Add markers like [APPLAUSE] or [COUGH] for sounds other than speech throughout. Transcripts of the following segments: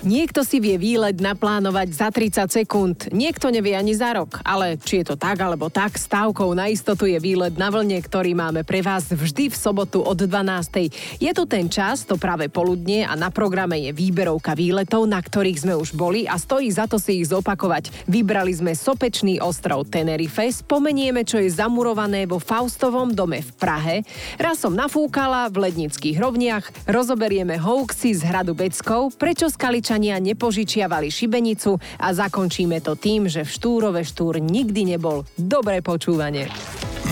Niekto si vie výlet naplánovať za 30 sekúnd, niekto nevie ani za rok. Ale či je to tak alebo tak, stávkou na istotu je výlet na vlne, ktorý máme pre vás vždy v sobotu od 12. Je tu ten čas, to práve poludnie a na programe je výberovka výletov, na ktorých sme už boli a stojí za to si ich zopakovať. Vybrali sme sopečný ostrov Tenerife, spomenieme, čo je zamurované vo Faustovom dome v Prahe. Raz som nafúkala v lednických rovniach, rozoberieme hoaxy z hradu Beckov, prečo skalič Američania nepožičiavali šibenicu a zakončíme to tým, že v Štúrove Štúr nikdy nebol. Dobré počúvanie.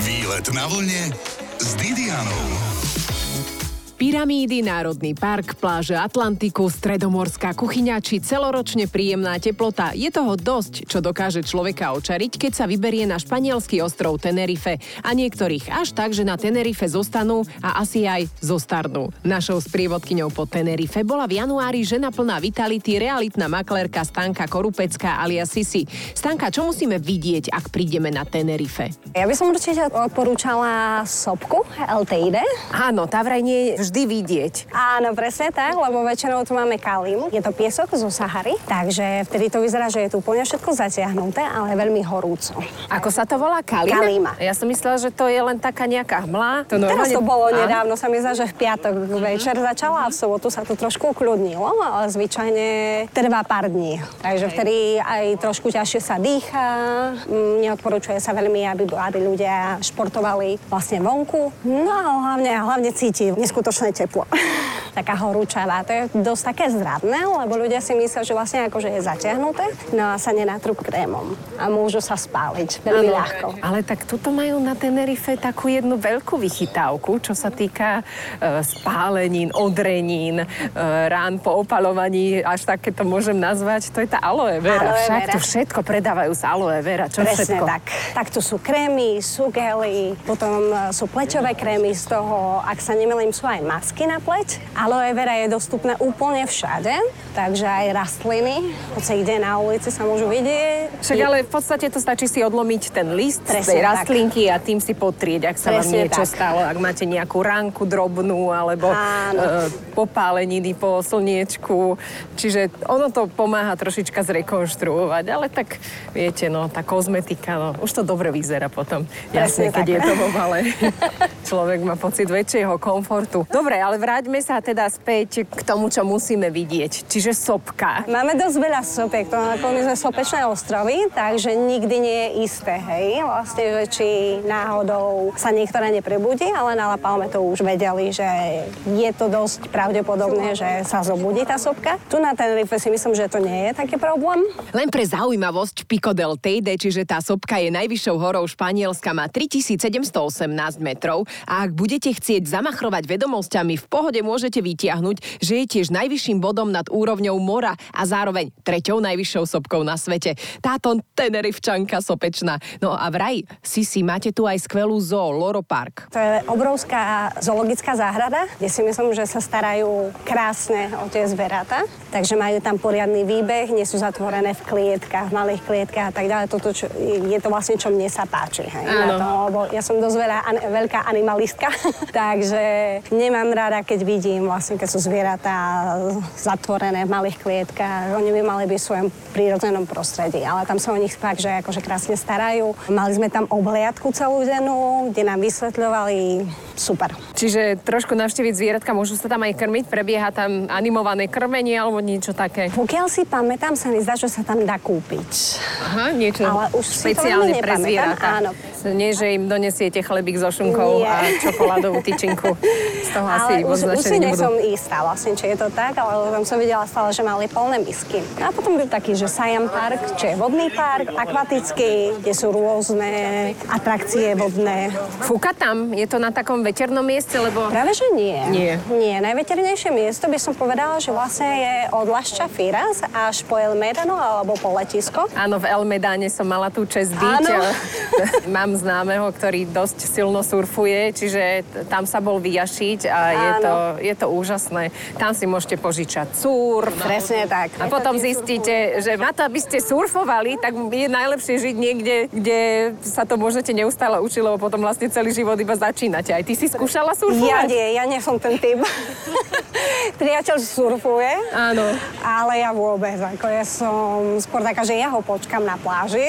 Výlet na vlne s Didianou. Pyramídy, Národný park, pláže Atlantiku, stredomorská kuchyňa či celoročne príjemná teplota. Je toho dosť, čo dokáže človeka očariť, keď sa vyberie na španielský ostrov Tenerife. A niektorých až tak, že na Tenerife zostanú a asi aj zostarnú. Našou sprievodkyňou po Tenerife bola v januári žena plná vitality, realitná maklérka Stanka Korupecká alias Sisi. Stanka, čo musíme vidieť, ak prídeme na Tenerife? Ja by som určite odporúčala sopku LTID. Áno, tá vraj nie je vždy vidieť. Áno, presne tak, lebo väčšinou tu máme kalim. Je to piesok zo Sahary, takže vtedy to vyzerá, že je tu úplne všetko zatiahnuté, ale veľmi horúco. Ako sa to volá? Kalima? Kalima. Ja som myslela, že to je len taká nejaká hmla. To normálne... Teraz to bolo nedávno, sa mi zdá, že v piatok večer začala a v sobotu sa to trošku ukľudnilo, ale zvyčajne trvá pár dní. Takže vtedy aj trošku ťažšie sa dýcha, mm, neodporúčuje sa veľmi, aby, aby ľudia športovali vlastne vonku. No a hlavne, hlavne cíti neskutočne neskutočné teplo. Taká horúčavá. To je dosť také zradné, lebo ľudia si myslia, že vlastne akože je zatiahnuté, no a sa nenatrú krémom. A môžu sa spáliť veľmi ano, ľahko. Ale tak tuto majú na Tenerife takú jednu veľkú vychytávku, čo sa týka e, spálenín, odrenín, e, rán po opalovaní, až také to môžem nazvať. To je tá aloe vera. Aloe Však vera. tu všetko predávajú z aloe vera. Čo Presne všetko? tak. Tak tu sú krémy, sú gely, potom e, sú plečové krémy z toho, ak sa nemýlim, sú aj masky na pleť. Aloe vera je dostupné úplne všade, takže aj rastliny, sa ide na ulici, sa môžu vidieť. Však ale v podstate to stačí si odlomiť ten list Presne z tej rastlinky tak. a tým si potrieť, ak sa Presne vám niečo tak. stalo, ak máte nejakú ránku drobnú alebo e, popáleniny po slniečku. Čiže ono to pomáha trošička zrekonštruovať, ale tak viete, no, tá kozmetika, no, už to dobre vyzerá potom. Jasne, keď tak. je to vo. [LAUGHS] Človek má pocit väčšieho komfortu. Dobre, ale vráťme sa teda späť k tomu, čo musíme vidieť. Čiže sopka. Máme dosť veľa sopiek, to my sme sopečné ostrovy, takže nikdy nie je isté, hej. Vlastne, že či náhodou sa niektorá neprebudí, ale na La Palme to už vedeli, že je to dosť pravdepodobné, že sa zobudí tá sopka. Tu na Tenerife si myslím, že to nie je taký problém. Len pre zaujímavosť Pico del Teide, čiže tá sopka je najvyššou horou Španielska, má 3718 metrov a ak budete chcieť zamachrovať vedomosťami, v pohode môžete vytiahnuť, že je tiež najvyšším bodom nad úrovňou mora a zároveň treťou najvyššou sopkou na svete. Táto Tenerifčanka sopečná. No a vraj, Sisi, máte tu aj skvelú zoo, Loro Park. To je obrovská zoologická záhrada, kde si myslím, že sa starajú krásne o tie zveratá. Takže majú tam poriadny výbeh, nie sú zatvorené v klietkách, v malých klietkách a tak ďalej. Toto čo, je to vlastne, čo mne sa páči. Hej, na to, lebo ja som dosť veľa, an, veľká animalistka, [LAUGHS] takže nemám rada, keď vidím vlastne, keď sú zvieratá zatvorené v malých klietkách. Oni by mali byť v svojom prírodzenom prostredí, ale tam sa o nich fakt, že akože krásne starajú. Mali sme tam obhliadku celú denu, kde nám vysvetľovali super. Čiže trošku navštíviť zvieratka, môžu sa tam aj krmiť, prebieha tam animované krmenie alebo niečo také? Pokiaľ si pamätám, sa mi zdá, že sa tam dá kúpiť. Aha, niečo Ale už špeciálne pre zvieratá. Áno. Nie, že im donesiete chlebík so šunkou Nie. a čokoládovú tyčinku. Z toho ale asi už, už si som istá vlastne, či je to tak, ale tam som videla stále, že mali plné misky. A potom byl taký, že Siam Park, čo je vodný park, akvatický, kde sú rôzne atrakcie vodné. Fúka tam? Je to na takom veternom mieste, lebo... Práve, že nie. Nie. Nie. Najveternejšie miesto by som povedala, že vlastne je od Lašča Firas až po El Medano alebo po letisko. Áno, v El Medane som mala tú čest byť. [LAUGHS] Mám mám známeho, ktorý dosť silno surfuje, čiže tam sa bol vyjašiť a je to, je to úžasné. Tam si môžete požičať surf. Presne tak. A potom zistíte, že na to, aby ste surfovali, tak je najlepšie žiť niekde, kde sa to môžete neustále učiť, lebo potom vlastne celý život iba začínate. Aj ty si skúšala Ja surfovať? nie, ja nie som ten typ. [LAUGHS] Priateľ surfuje, Áno. ale ja vôbec. Ako ja som skôr taká, že ja ho počkam na pláži.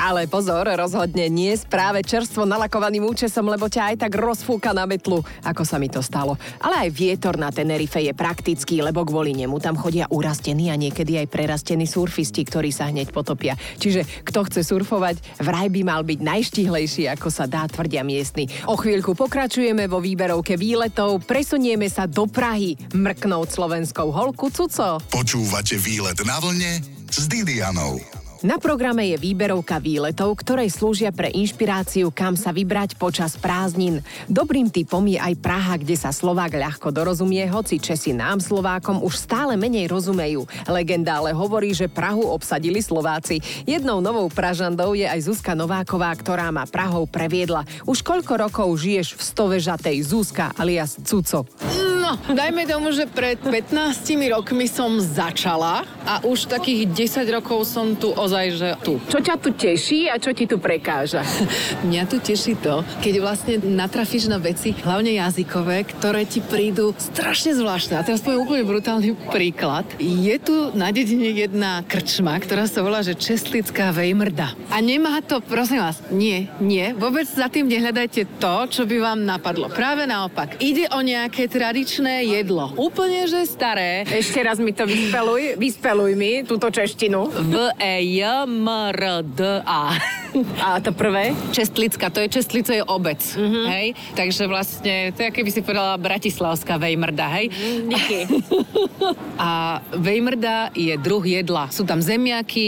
Ale pozor, rozhodne nie s práve čerstvo nalakovaným účesom, lebo ťa aj tak rozfúka na metlu, ako sa mi to stalo. Ale aj vietor na Tenerife je praktický, lebo kvôli nemu tam chodia urastení a niekedy aj prerastení surfisti, ktorí sa hneď potopia. Čiže kto chce surfovať, vraj by mal byť najštihlejší, ako sa dá, tvrdia miestni. O chvíľku pokračujeme vo výberovke výletov, presunieme sa do Prahy, mrknúť slovenskou holku Cuco. Počúvate výlet na vlne s Didianou. Na programe je výberovka výletov, ktorej slúžia pre inšpiráciu, kam sa vybrať počas prázdnin. Dobrým typom je aj Praha, kde sa Slovák ľahko dorozumie, hoci Česi nám Slovákom už stále menej rozumejú. Legenda ale hovorí, že Prahu obsadili Slováci. Jednou novou Pražandou je aj Zuzka Nováková, ktorá ma Prahou previedla. Už koľko rokov žiješ v stovežatej Zuzka alias Cuco? No, dajme tomu, že pred 15 rokmi som začala a už takých 10 rokov som tu ozaj, že tu. Čo ťa tu teší a čo ti tu prekáža? [LAUGHS] Mňa tu teší to, keď vlastne natrafíš na veci, hlavne jazykové, ktoré ti prídu strašne zvláštne. A teraz poviem úplne brutálny príklad. Je tu na dedine jedna krčma, ktorá sa volá, že Čestlická Vejmrda. A nemá to, prosím vás, nie, nie, vôbec za tým nehľadajte to, čo by vám napadlo. Práve naopak. Ide o nejaké tradičné jedlo. Úplne, že staré. Ešte raz mi to vyspeluj, vyspeluj mi túto češtinu. V J M R D A. To prvé? Čestlická, to je Čestlice je obec, hej? Takže vlastne, to je, keby si povedala Bratislavská Vejmrda, hej? Díky. [LAUGHS] A Vejmrda je druh jedla. Sú tam zemiaky,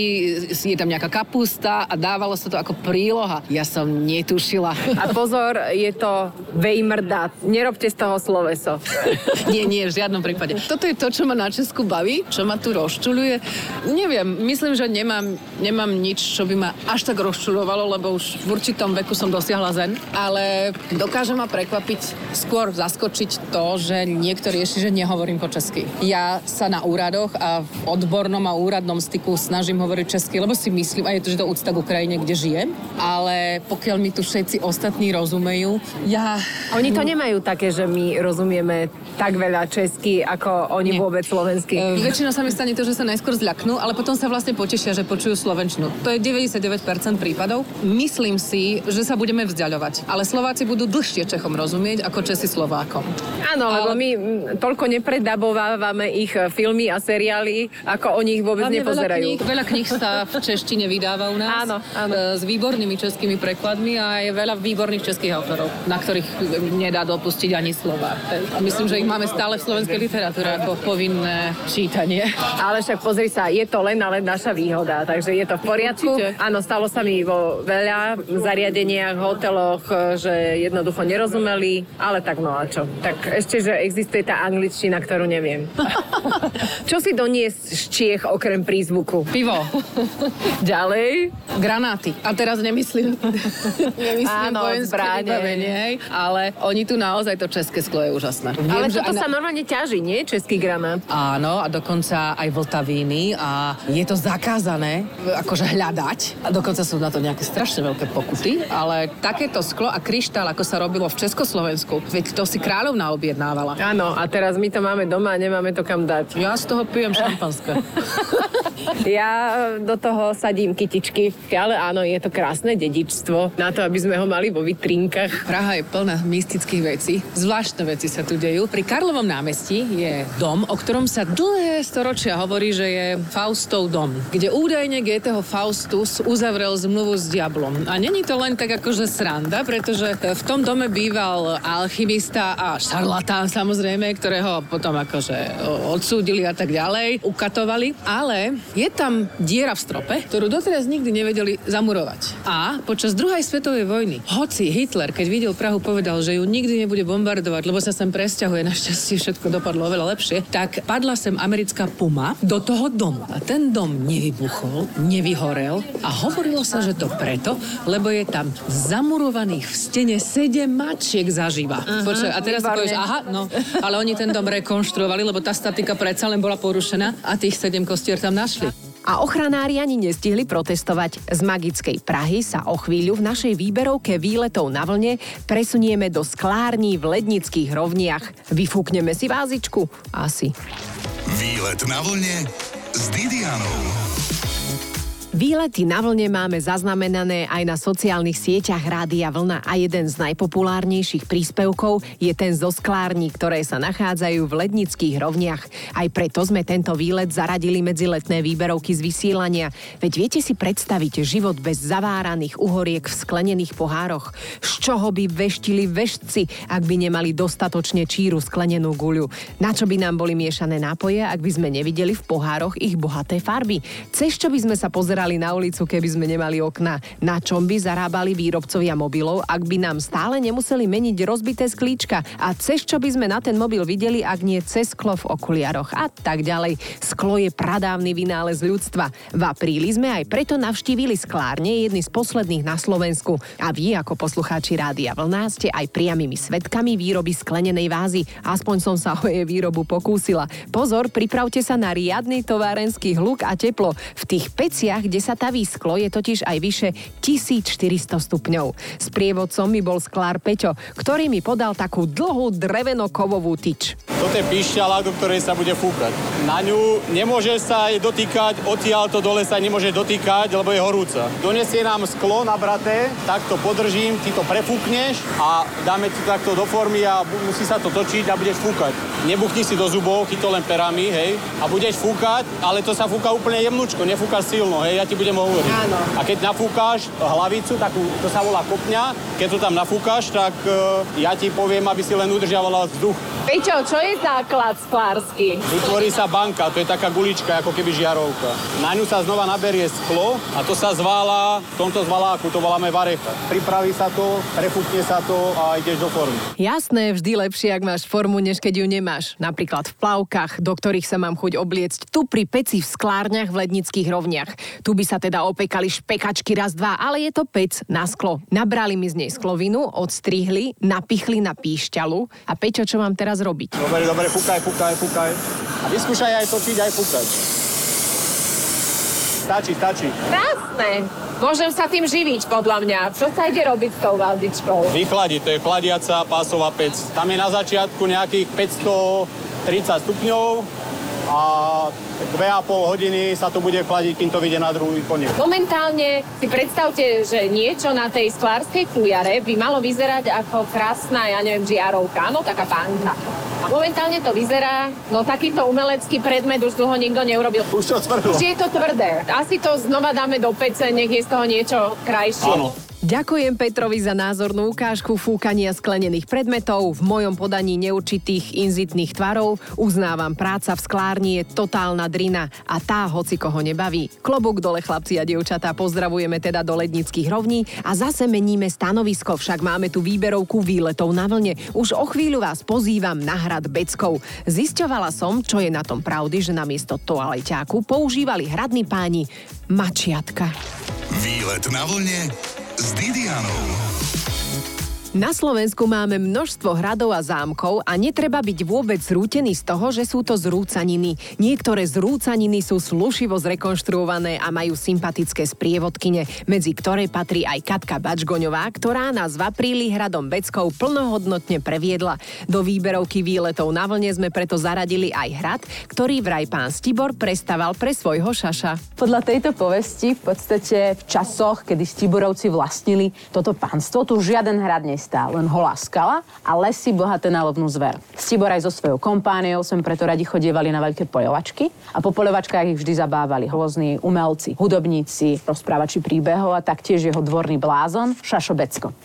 je tam nejaká kapusta a dávalo sa to ako príloha. Ja som netušila. A pozor, je to vejmrda. Nerobte z toho sloveso. [LAUGHS] nie, nie, v žiadnom prípade. Toto je to, čo ma na Česku baví, čo ma tu rozčuluje. Neviem, myslím, že nemám, nemám nič, čo by ma až tak rozčulovalo, lebo už v určitom veku som dosiahla zen. Ale dokáže ma prekvapiť, skôr zaskočiť to, že niekto rieši, že nehovorím po česky. Ja sa na úradoch a v odbornom a úradnom styku snažím hovoriť česky, lebo si myslím, a je to, že to úcta k Ukrajine, kde žijem, ale pokiaľ mi tu všetci ostatní rozumejú, ja... Oni to nemajú také, že my rozumieme tak veľa česky, ako oni Nie. vôbec slovensky. E, Väčšinou sa mi stane to, že sa najskôr zľaknú, ale potom sa vlastne potešia, že počujú slovenčinu. To je 99% prípadov. Myslím si, že sa budeme vzdialovať. Ale Slováci budú dlhšie Čechom rozumieť ako Česi Slovákom. Áno, lebo ale- my mm, toľko nepredabovávame ich e, filmy a seriály, ako oni ich vôbec Hlavne nepozerajú. Veľa kníh, veľa kníh sa v češtine vydáva u nás. Áno, áno. E, S výbornými českými prekladmi a je veľa výborných českých autorov, na ktorých nedá dopustiť ani slova. A myslím, že ich máme stále v slovenskej literatúre ako povinné čítanie. Ale však pozri sa, je to len a len naša výhoda, takže je to v poriadku. Určite. Áno, stalo sa mi vo veľa zariadeniach, hoteloch, e, že jednoducho nerozumeli, ale tak no a čo. Tak ešte, že existuje tá angličtina, ktorú neviem. [LAUGHS] čo si doniesť z Čiech okrem prízvuku? Pivo. Ďalej? Granáty. A teraz nemyslím, [LAUGHS] nemyslím Áno, vojenské vybavenie, hej, ale oni tu naozaj to české sklo je úžasné. Ale že toto aj sa normálne ťaží, nie? Český granát. Áno, a dokonca aj vltavíny a je to zakázané akože hľadať. A dokonca sú na to nejaké strašne veľké pokuty, ale takéto sklo a kryštál, ako sa robilo v Československu, veď to si kráľovna objednávala. Áno, a teraz my to máme doma a nemáme to kam dať. Ja z toho pijem šampanské. [LAUGHS] Ja do toho sadím kytičky, ale áno, je to krásne dedičstvo na to, aby sme ho mali vo vitrínkach. Praha je plná mystických vecí. Zvláštne veci sa tu dejú. Pri Karlovom námestí je dom, o ktorom sa dlhé storočia hovorí, že je Faustov dom, kde údajne Goetheho Faustus uzavrel zmluvu s diablom. A není to len tak akože sranda, pretože v tom dome býval alchymista a šarlatán samozrejme, ktorého potom akože odsúdili a tak ďalej, ukatovali. Ale je tam diera v strope, ktorú doteraz nikdy nevedeli zamurovať. A počas druhej svetovej vojny, hoci Hitler, keď videl Prahu, povedal, že ju nikdy nebude bombardovať, lebo sa sem presťahuje, [LAUGHS] našťastie všetko dopadlo oveľa lepšie, tak padla sem americká puma do toho domu. A ten dom nevybuchol, nevyhorel a hovorilo sa, že že to preto, lebo je tam zamurovaných v stene sedem mačiek zaživa. Uh-huh, Počuaj, a teraz si povieš, aha, no, ale oni ten dom rekonštruovali, lebo tá statika predsa len bola porušená a tých sedem kostier tam našli. A ochranári ani nestihli protestovať. Z magickej Prahy sa o chvíľu v našej výberovke výletov na vlne presunieme do sklární v lednických rovniach. Vyfúkneme si vázičku? Asi. Výlet na vlne s Didianou. Výlety na vlne máme zaznamenané aj na sociálnych sieťach Rádia Vlna a jeden z najpopulárnejších príspevkov je ten zo sklární, ktoré sa nachádzajú v lednických rovniach. Aj preto sme tento výlet zaradili medzi letné výberovky z vysielania. Veď viete si predstaviť život bez zaváraných uhoriek v sklenených pohároch? Z čoho by veštili veštci, ak by nemali dostatočne číru sklenenú guľu? Na čo by nám boli miešané nápoje, ak by sme nevideli v pohároch ich bohaté farby? Cez čo by sme sa pozerali pozerali na ulicu, keby sme nemali okna. Na čom by zarábali výrobcovia mobilov, ak by nám stále nemuseli meniť rozbité sklíčka a cez čo by sme na ten mobil videli, ak nie cez sklo v okuliaroch a tak ďalej. Sklo je pradávny vynález ľudstva. V apríli sme aj preto navštívili sklárne, jedny z posledných na Slovensku. A vy ako poslucháči Rádia Vlná ste aj priamými svetkami výroby sklenenej vázy. Aspoň som sa o jej výrobu pokúsila. Pozor, pripravte sa na riadny továrenský hluk a teplo. V tých peciach, kde sa taví sklo, je totiž aj vyše 1400 stupňov. S prievodcom mi bol sklár Peťo, ktorý mi podal takú dlhú drevenokovovú tyč. Toto je píšťala, do ktorej sa bude fúkať. Na ňu nemôže sa aj dotýkať, odtiaľ to dole sa nemôže dotýkať, lebo je horúca. Donesie nám sklo nabraté, takto podržím, ty to prefúkneš a dáme ti takto do formy a musí sa to točiť a budeš fúkať. Nebuchni si do zubov, chyto len perami, hej, a budeš fúkať, ale to sa fúka úplne jemnúčko, nefúkaš silno, hej, ja ti budem hovoriť. Áno. A keď nafúkáš hlavicu, takú, to sa volá kopňa, keď to tam nafúkáš, tak uh, ja ti poviem, aby si len udržiavala vzduch. Peťo, čo je základ sklársky? Vytvorí sa banka, to je taká gulička, ako keby žiarovka. Na ňu sa znova naberie sklo a to sa zvála, v tomto zvaláku to voláme varecha. Pripraví sa to, prefúkne sa to a ideš do formy. Jasné, vždy lepšie, ak máš formu, než keď ju nemáš. Napríklad v plavkách, do ktorých sa mám chuť obliecť. Tu pri peci v sklárniach v lednických rovniach. Tu by sa teda opekali špekačky raz, dva, ale je to pec na sklo. Nabrali mi z nej sklovinu, odstrihli, napichli na píšťalu. A Peťo, čo mám teraz robiť? Dobre, dobre, fúkaj, fúkaj, fúkaj. A vyskúšaj aj točiť, aj fúkať. Stačí, stačí. Krásne. Môžem sa tým živiť, podľa mňa. Čo sa ide robiť s tou vázičkou? Vychladiť, to je chladiaca pásová pec. Tam je na začiatku nejakých 530 stupňov a 2,5 hodiny sa to bude chladiť, kým to vyjde na druhý koniec. Momentálne si predstavte, že niečo na tej sklárskej kujare by malo vyzerať ako krásna, ja neviem, žiarovka, no taká pánka. A momentálne to vyzerá, no takýto umelecký predmet už dlho nikto neurobil. Už to tvrdlo. Už je to tvrdé. Asi to znova dáme do pece, nech je z toho niečo krajšie. Áno. Ďakujem Petrovi za názornú ukážku fúkania sklenených predmetov v mojom podaní neurčitých inzitných tvarov. Uznávam, práca v sklárni je totálna drina a tá hoci koho nebaví. Klobúk dole chlapci a dievčatá, pozdravujeme teda do lednických rovní a zase meníme stanovisko, však máme tu výberovku výletov na vlne. Už o chvíľu vás pozývam na hrad Beckov. Zisťovala som, čo je na tom pravdy, že namiesto toaleťáku používali hradní páni mačiatka. Výlet na vlne s Didianou. Na Slovensku máme množstvo hradov a zámkov a netreba byť vôbec zrútený z toho, že sú to zrúcaniny. Niektoré zrúcaniny sú slušivo zrekonštruované a majú sympatické sprievodkyne, medzi ktoré patrí aj Katka Bačgoňová, ktorá nás v apríli hradom Beckov plnohodnotne previedla. Do výberovky výletov na vlne sme preto zaradili aj hrad, ktorý vraj pán Stibor prestaval pre svojho šaša. Podľa tejto povesti v podstate v časoch, kedy Stiborovci vlastnili toto pánstvo, tu žiaden hrad nestál, len holá skala a lesy bohaté na lovnú zver. Stibor aj so svojou kompániou sem preto radi chodievali na veľké poľovačky a po poľovačkách ich vždy zabávali rôzni umelci, hudobníci, rozprávači príbehov a taktiež jeho dvorný blázon Šašo.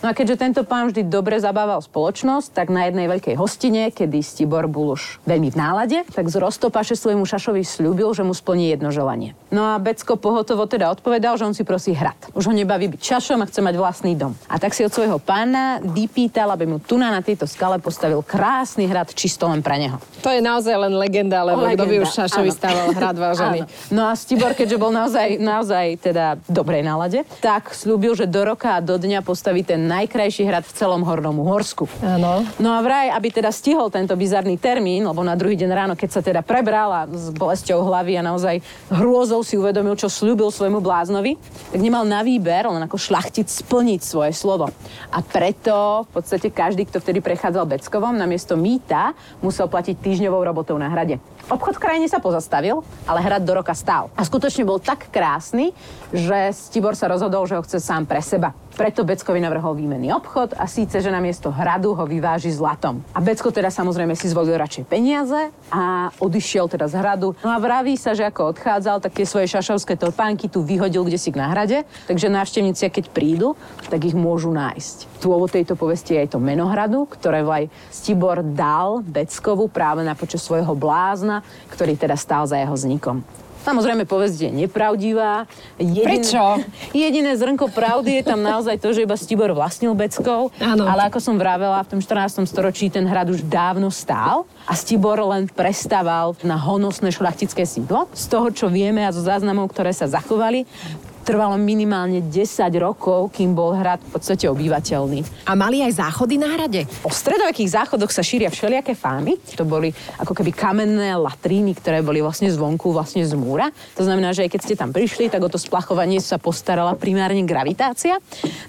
No a keďže tento pán vždy dobre zabával spoločnosť, tak na jednej veľkej hostine, kedy Stibor bol už veľmi v nálade, tak z roztopaše svojmu Šašovi slúbil, že mu splní jedno želanie. No a Becko pohotovo teda odpovedal, že on si prosí hrad. Už ho nebaví byť šašom a chce mať vlastný dom. A tak si od svojho pána vypýtal, aby mu tu na, tejto skale postavil krásny hrad čisto len pre neho. To je naozaj len legenda, lebo kto by už Šašovi áno. stával hrad [LAUGHS] vážený. Áno. No a Stibor, keďže bol naozaj, naozaj teda v dobrej nálade, tak slúbil, že do roka a do dňa postaví ten najkrajší hrad v celom Hornom Uhorsku. Áno. No a vraj, aby teda stihol tento bizarný termín, lebo na druhý deň ráno, keď sa teda prebral a s bolesťou hlavy a naozaj hrôzou si uvedomil, čo slúbil svojmu bláznovi, tak nemal na výber, len ako šlachtic splniť svoje slovo. A preto v podstate každý, kto vtedy prechádzal Beckovom, namiesto mýta musel platiť týždňovou robotou na hrade. Obchod v krajine sa pozastavil, ale hrad do roka stál. A skutočne bol tak krásny, že Stibor sa rozhodol, že ho chce sám pre seba. Preto Beckovi navrhol výmenný obchod a síce, že namiesto hradu ho vyváži zlatom. A Becko teda samozrejme si zvolil radšej peniaze a odišiel teda z hradu. No a vraví sa, že ako odchádzal, tak tie svoje šašovské topánky tu vyhodil kde si na hrade, takže návštevníci, keď prídu, tak ich môžu nájsť. Dôvod tejto povesti je aj to meno hradu, ktoré vlaj Stibor dal Beckovu práve na počas svojho blázna, ktorý teda stál za jeho vznikom. Samozrejme, povesť je nepravdivá. Jediné, Prečo? [LAUGHS] Jediné zrnko pravdy je tam naozaj to, že iba Stibor vlastnil Beckov. Áno. Ale ako som vravela, v tom 14. storočí ten hrad už dávno stál a Stibor len prestával na honosné šlachtické sídlo. Z toho, čo vieme a zo záznamov, ktoré sa zachovali, trvalo minimálne 10 rokov, kým bol hrad v podstate obyvateľný. A mali aj záchody na hrade? O stredovekých záchodoch sa šíria všelijaké fámy. To boli ako keby kamenné latríny, ktoré boli vlastne zvonku, vlastne z múra. To znamená, že aj keď ste tam prišli, tak o to splachovanie sa postarala primárne gravitácia.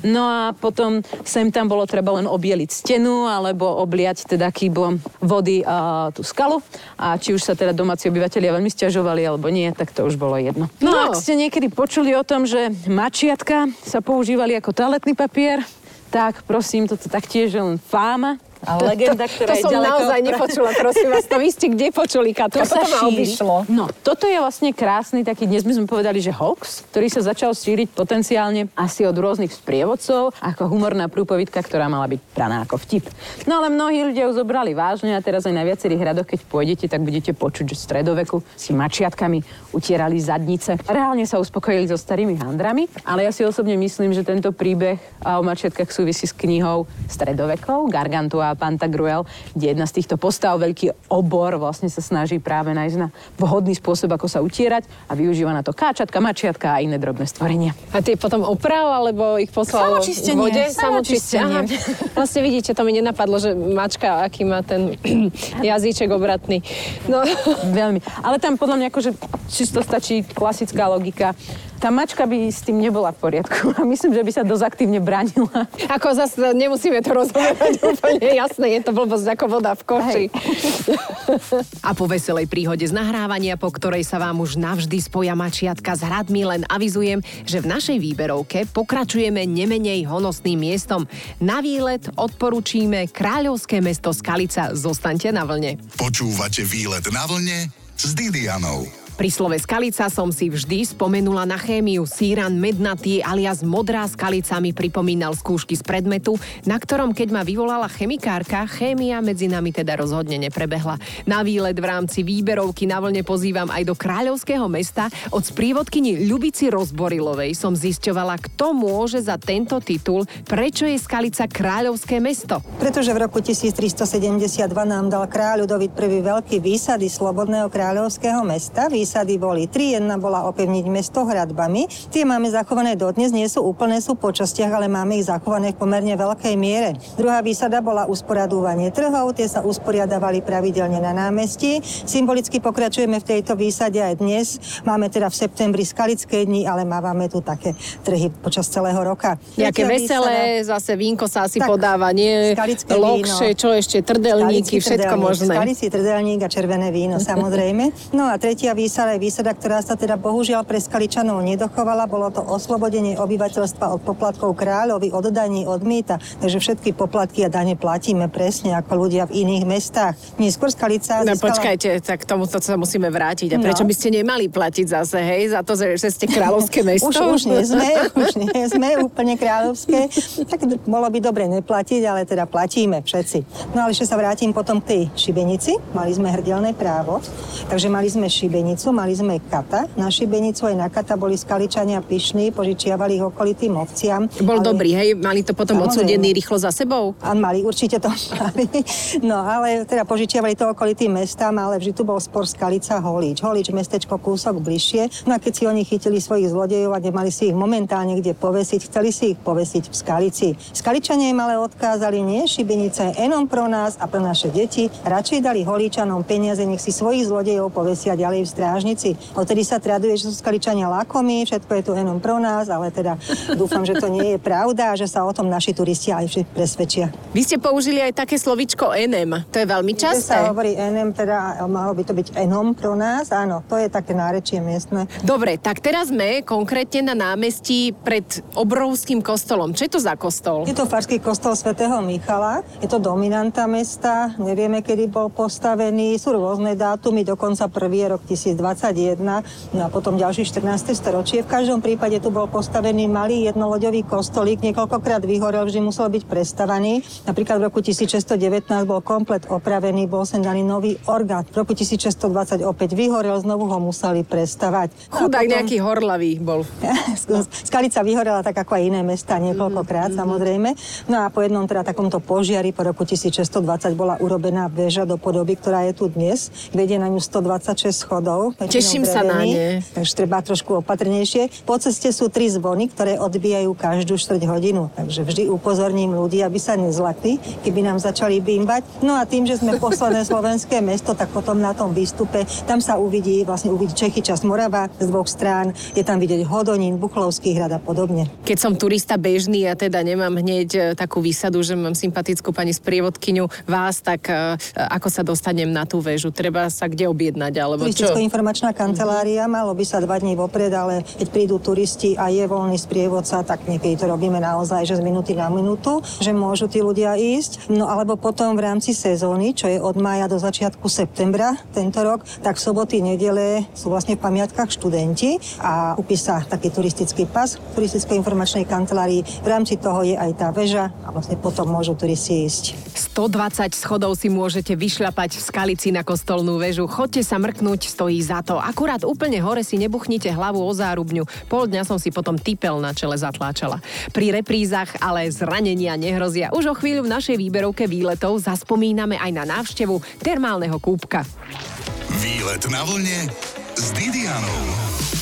No a potom sem tam bolo treba len obieliť stenu alebo obliať teda kýblom vody a tú skalu. A či už sa teda domáci obyvateľia veľmi stiažovali alebo nie, tak to už bolo jedno. No, No. ak ste niekedy počuli o tom, že mačiatka sa používali ako toaletný papier, tak prosím, toto taktiež je len fáma a legenda, ktorá to je som ďaleko naozaj nepočula, prosím vás. To vy ste kde počuli, Katka? To sa ma obišlo. No, toto je vlastne krásny taký, dnes by sme povedali, že hoax, ktorý sa začal šíriť potenciálne asi od rôznych sprievodcov, ako humorná prúpovidka, ktorá mala byť braná ako vtip. No ale mnohí ľudia ju zobrali vážne a teraz aj na viacerých hradoch, keď pôjdete, tak budete počuť, že v stredoveku si mačiatkami utierali zadnice. Reálne sa uspokojili so starými handrami, ale ja si osobne myslím, že tento príbeh a o mačiatkách súvisí s knihou stredovekov Gargantua a Pantagruel, kde jedna z týchto postav, veľký obor, vlastne sa snaží práve nájsť na vhodný spôsob, ako sa utierať a využíva na to káčatka, mačiatka a iné drobné stvorenia. A ty potom opral, alebo ich poslal Samočistenie, k vode? samočistenie. Aha. [LAUGHS] Vlastne vidíte, to mi nenapadlo, že mačka, aký má ten [CLEARS THROAT] jazyček obratný. No, Veľmi. Ale tam podľa mňa akože čisto stačí klasická logika. Tá mačka by s tým nebola v poriadku a myslím, že by sa dosť aktívne bránila. ako zase nemusíme to rozoberať [LAUGHS] úplne jasné, je to blbosť ako voda v koši. [LAUGHS] A po veselej príhode z nahrávania, po ktorej sa vám už navždy spoja mačiatka s hradmi, len avizujem, že v našej výberovke pokračujeme nemenej honosným miestom. Na výlet odporúčíme kráľovské mesto Skalica. Zostaňte na vlne. Počúvate výlet na vlne s Didianou. Pri slove skalica som si vždy spomenula na chémiu. Síran mednatý alias modrá skalica mi pripomínal skúšky z predmetu, na ktorom keď ma vyvolala chemikárka, chémia medzi nami teda rozhodne neprebehla. Na výlet v rámci výberovky na vlne pozývam aj do kráľovského mesta. Od sprievodkyni Ľubici Rozborilovej som zisťovala, kto môže za tento titul, prečo je skalica kráľovské mesto. Pretože v roku 1372 nám dal kráľ Ludovít I veľký výsady Slobodného kráľovského mesta. Výsady boli tri, jedna bola opevniť mesto hradbami. Tie máme zachované dodnes, nie sú úplné, sú po častiach, ale máme ich zachované v pomerne veľkej miere. Druhá výsada bola usporadúvanie trhov, tie sa usporiadavali pravidelne na námestí. Symbolicky pokračujeme v tejto výsade aj dnes. Máme teda v septembri skalické dni, ale máme tu také trhy počas celého roka. Jaké Tretia veselé, výsada- zase vínko sa asi Tak, podáva, nie lokše, víno. čo ešte, trdelníky, Skalický všetko trdelník, možné. Skalický trdelník a červené víno, samozrejme. No a tretia výsada je výsada, ktorá sa teda bohužiaľ pre Skaličanov nedochovala. Bolo to oslobodenie obyvateľstva od poplatkov kráľovi, od daní, od mýta. Takže všetky poplatky a dane platíme presne ako ľudia v iných mestách. Neskôr Skalica No získala- počkajte, tak k tomuto sa musíme vrátiť. A No. prečo by ste nemali platiť zase, hej, za to, že ste kráľovské [LAUGHS] mesto? Už, už nie sme, [LAUGHS] už nie sme úplne kráľovské. Tak bolo by dobre neplatiť, ale teda platíme všetci. No ale ešte sa vrátim potom k tej šibenici. Mali sme hrdelné právo, takže mali sme šibenicu šibenicu, mali sme kata. Na šibenicu aj na kata boli skaličania pyšní, požičiavali ich okolitým ovciam. Bol ale... dobrý, hej? Mali to potom odsudený rýchlo za sebou? A mali, určite to mali. [LAUGHS] No ale teda požičiavali to okolitým mestám, ale vždy tu bol spor Skalica Holič. Holič mestečko kúsok bližšie. No a keď si oni chytili svojich zlodejov a nemali si ich momentálne kde povesiť, chceli si ich povesiť v Skalici. Skaličania im ale odkázali nie šibenice, enom pro nás a pre naše deti. Radšej dali Holíčanom peniaze, nech si svojich zlodejov povesia ďalej v strážnici. Odtedy sa traduje, že sú skaličania lákomi, všetko je tu jenom pro nás, ale teda dúfam, že to nie je pravda a že sa o tom naši turisti aj presvedčia. Vy ste použili aj také slovičko Enem. To je veľmi časté. Kde sa hovorí NM, teda malo by to byť enom pro nás, áno, to je také nárečie miestne. Dobre, tak teraz sme konkrétne na námestí pred obrovským kostolom. Čo je to za kostol? Je to farský kostol svätého Michala, je to dominanta mesta, nevieme, kedy bol postavený, sú rôzne dátumy, dokonca prvý rok 1000 21, no a potom ďalšie 14. storočie. V každom prípade tu bol postavený malý jednoloďový kostolík, niekoľkokrát vyhorel, že musel byť prestavaný. Napríklad v roku 1619 bol komplet opravený, bol sem daný nový orgán. V roku 1620 opäť vyhorel, znovu ho museli prestavať. Chudák potom... nejaký horlavý bol. [LAUGHS] Skalica vyhorela tak ako aj iné mesta niekoľkokrát mm-hmm. samozrejme. No a po jednom teda takomto požiari po roku 1620 bola urobená väža do podoby, ktorá je tu dnes. Vedie na ňu 126 schodov Teším sa na ne. Takže treba trošku opatrnejšie. Po ceste sú tri zvony, ktoré odbijajú každú štvrť hodinu. Takže vždy upozorním ľudí, aby sa nezlakli, keby nám začali bimbať. No a tým, že sme posledné [LAUGHS] slovenské mesto, tak potom na tom výstupe, tam sa uvidí, vlastne uvidí Čechy, časť Morava z dvoch strán. Je tam vidieť Hodonín, Buchlovský hrad a podobne. Keď som turista bežný a teda nemám hneď e, takú výsadu, že mám sympatickú pani sprievodkyňu vás, tak uh, ako sa dostanem na tú väžu? Treba sa kde objednať? Alebo čo? Informačná kancelária, malo by sa dva dní vopred, ale keď prídu turisti a je voľný sprievodca, tak niekedy to robíme naozaj, že z minúty na minútu, že môžu tí ľudia ísť. No alebo potom v rámci sezóny, čo je od mája do začiatku septembra tento rok, tak v soboty, nedele sú vlastne v pamiatkách študenti a kúpi sa taký turistický pas v turistickej informačnej kancelárii. V rámci toho je aj tá väža a vlastne potom môžu turisti ísť. 120 schodov si môžete vyšľapať v skalici na kostolnú väžu. Chodte sa mrknúť, stojí za to. Akurát úplne hore si nebuchnite hlavu o zárubňu. Pol dňa som si potom typel na čele zatláčala. Pri reprízach ale zranenia nehrozia. Už o chvíľu v našej výberovke výletov zaspomíname aj na návštevu termálneho kúpka. Výlet na vlne s Didianou.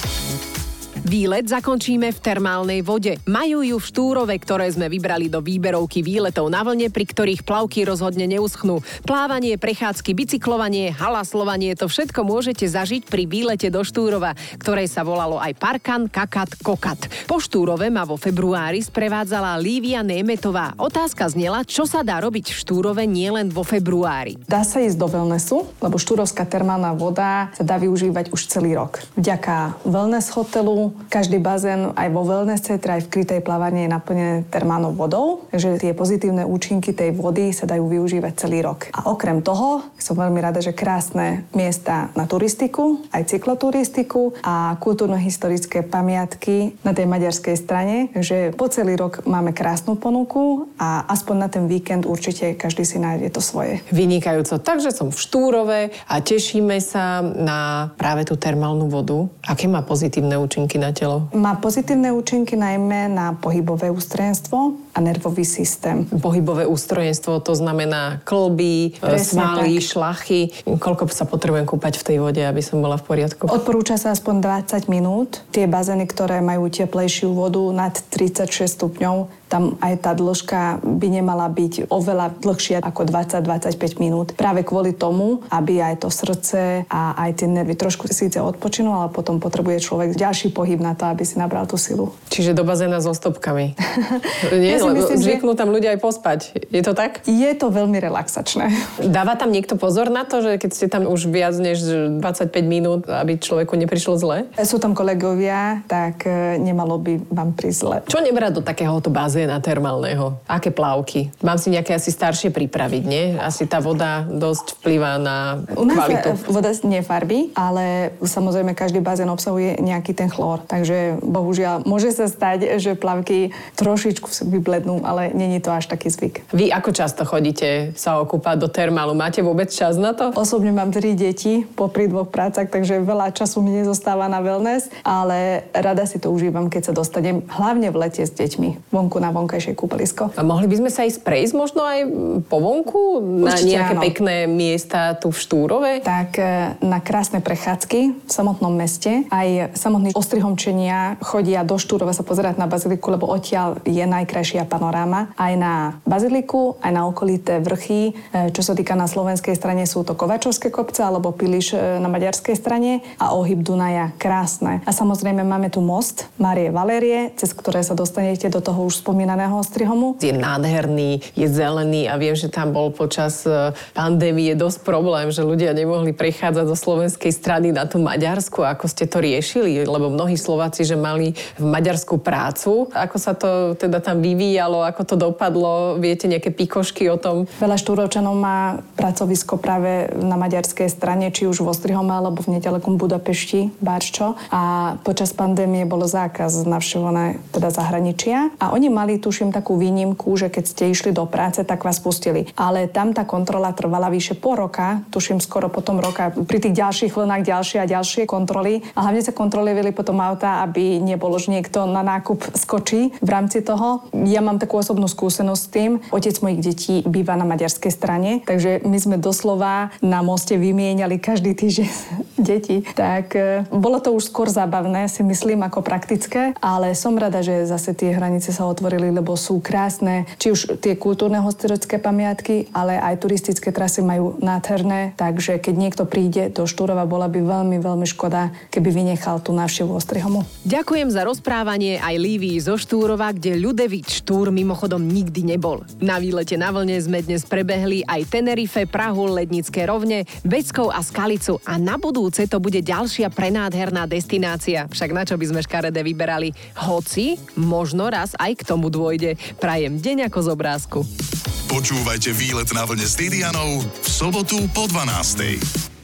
Výlet zakončíme v termálnej vode. Majú ju v Štúrove, ktoré sme vybrali do výberovky výletov na vlne, pri ktorých plavky rozhodne neuschnú. Plávanie, prechádzky, bicyklovanie, halaslovanie, to všetko môžete zažiť pri výlete do Štúrova, ktoré sa volalo aj Parkan, Kakat, Kokat. Po Štúrove ma vo februári sprevádzala Lívia Németová. Otázka znela, čo sa dá robiť v Štúrove nielen vo februári. Dá sa ísť do wellnessu, lebo štúrovská termálna voda sa dá využívať už celý rok. Vďaka wellness hotelu, každý bazén aj vo wellness centre, aj v krytej plavárne je naplnené termálnou vodou, takže tie pozitívne účinky tej vody sa dajú využívať celý rok. A okrem toho som veľmi rada, že krásne miesta na turistiku, aj cykloturistiku a kultúrno-historické pamiatky na tej maďarskej strane, že po celý rok máme krásnu ponuku a aspoň na ten víkend určite každý si nájde to svoje. Vynikajúco. Takže som v Štúrove a tešíme sa na práve tú termálnu vodu. Aké má pozitívne účinky na na telo? Má pozitívne účinky najmä na pohybové ústrojenstvo a nervový systém. Pohybové ústrojenstvo to znamená klby, e, svaly, šlachy. Koľko sa potrebujem kúpať v tej vode, aby som bola v poriadku? Odporúča sa aspoň 20 minút. Tie bazény, ktoré majú teplejšiu vodu nad 36 stupňov, tam aj tá dĺžka by nemala byť oveľa dlhšia ako 20-25 minút. Práve kvôli tomu, aby aj to srdce a aj tie nervy trošku síce odpočinú, ale potom potrebuje človek ďalší pohyb na to, aby si nabral tú silu. Čiže do bazéna so stopkami. [LAUGHS] Nie, ja lebo myslím, zvyknú že... tam ľudia aj pospať. Je to tak? Je to veľmi relaxačné. [LAUGHS] Dáva tam niekto pozor na to, že keď ste tam už viac než 25 minút, aby človeku neprišlo zle? Sú tam kolegovia, tak e, nemalo by vám prísť zle. Čo nebrať do takéhoto bazéna? termálneho? Aké plávky? Mám si nejaké asi staršie pripraviť, nie? Asi tá voda dosť vplyvá na U nás kvalitu. voda nefarbí, ale samozrejme každý bazén obsahuje nejaký ten chlór. Takže bohužiaľ môže sa stať, že plavky trošičku vybleknú výhľadnú, ale není to až taký zvyk. Vy ako často chodíte sa okúpať do termálu? Máte vôbec čas na to? Osobne mám tri deti popri dvoch prácach, takže veľa času mi nezostáva na wellness, ale rada si to užívam, keď sa dostanem hlavne v lete s deťmi vonku na vonkajšie kúpalisko. A mohli by sme sa ísť prejsť možno aj po vonku na Určite nejaké áno. pekné miesta tu v Štúrove? Tak e, na krásne prechádzky v samotnom meste aj samotní ostrihomčenia chodia do Štúrova sa pozerať na baziliku, lebo odtiaľ je najkrajšia panoráma. Aj na baziliku, aj na okolité vrchy. E, Čo sa týka na slovenskej strane sú to Kovačovské kopce alebo Piliš e, na maďarskej strane a ohyb Dunaja krásne. A samozrejme máme tu most Márie Valérie, cez ktoré sa dostanete do toho už spomínaného ostrihomu. Je nádherný, je zelený a viem, že tam bol počas e, pandémie dosť problém, že ľudia nemohli prechádzať zo slovenskej strany na tú Maďarsku. Ako ste to riešili? Lebo mnohí Slováci, že mali v Maďarsku prácu. Ako sa to teda tam vyvíjalo, ako to dopadlo? Viete nejaké pikošky o tom? Veľa štúrovčanov má pracovisko práve na maďarskej strane, či už v Ostrihome alebo v nedalekom Budapešti, Bárčo. A počas pandémie bol zákaz navštevované teda zahraničia. A oni mali, tuším, takú výnimku, že keď ste išli do práce, tak vás pustili. Ale tam tá kontrola trvala vyše pol roka, tuším skoro potom roka. Pri tých ďalších vlnách ďalšie a ďalšie kontroly. A hlavne sa kontrolovali potom auta, aby nebolo, že niekto na nákup skočí v rámci toho. Ja mám takú osobnú skúsenosť s tým. Otec mojich detí býva na maďarskej strane, takže my sme doslova na moste vymieniali každý týždeň [LAUGHS] deti. Tak e, bolo to už skôr zábavné, si myslím, ako praktické, ale som rada, že zase tie hranice sa otvorili, lebo sú krásne, či už tie kultúrne historické pamiatky, ale aj turistické trasy majú nádherné, takže keď niekto príde do Štúrova, bola by veľmi, veľmi škoda, keby vynechal tú návštevu Ostrihomu. Ďakujem za rozprávanie aj Lívii zo Štúrova, kde Ľudevič Štúr mimochodom nikdy nebol. Na výlete na vlne sme dnes prebehli aj Tenerife, Prahu, Lednické rovne, Beckov a Skalicu a na budúce to bude ďalšia prenádherná destinácia. Však na čo by sme škaredé vyberali? Hoci, možno raz aj k tomu dôjde. Prajem deň ako z obrázku. Počúvajte výlet na vlne s Didianou v sobotu po 12.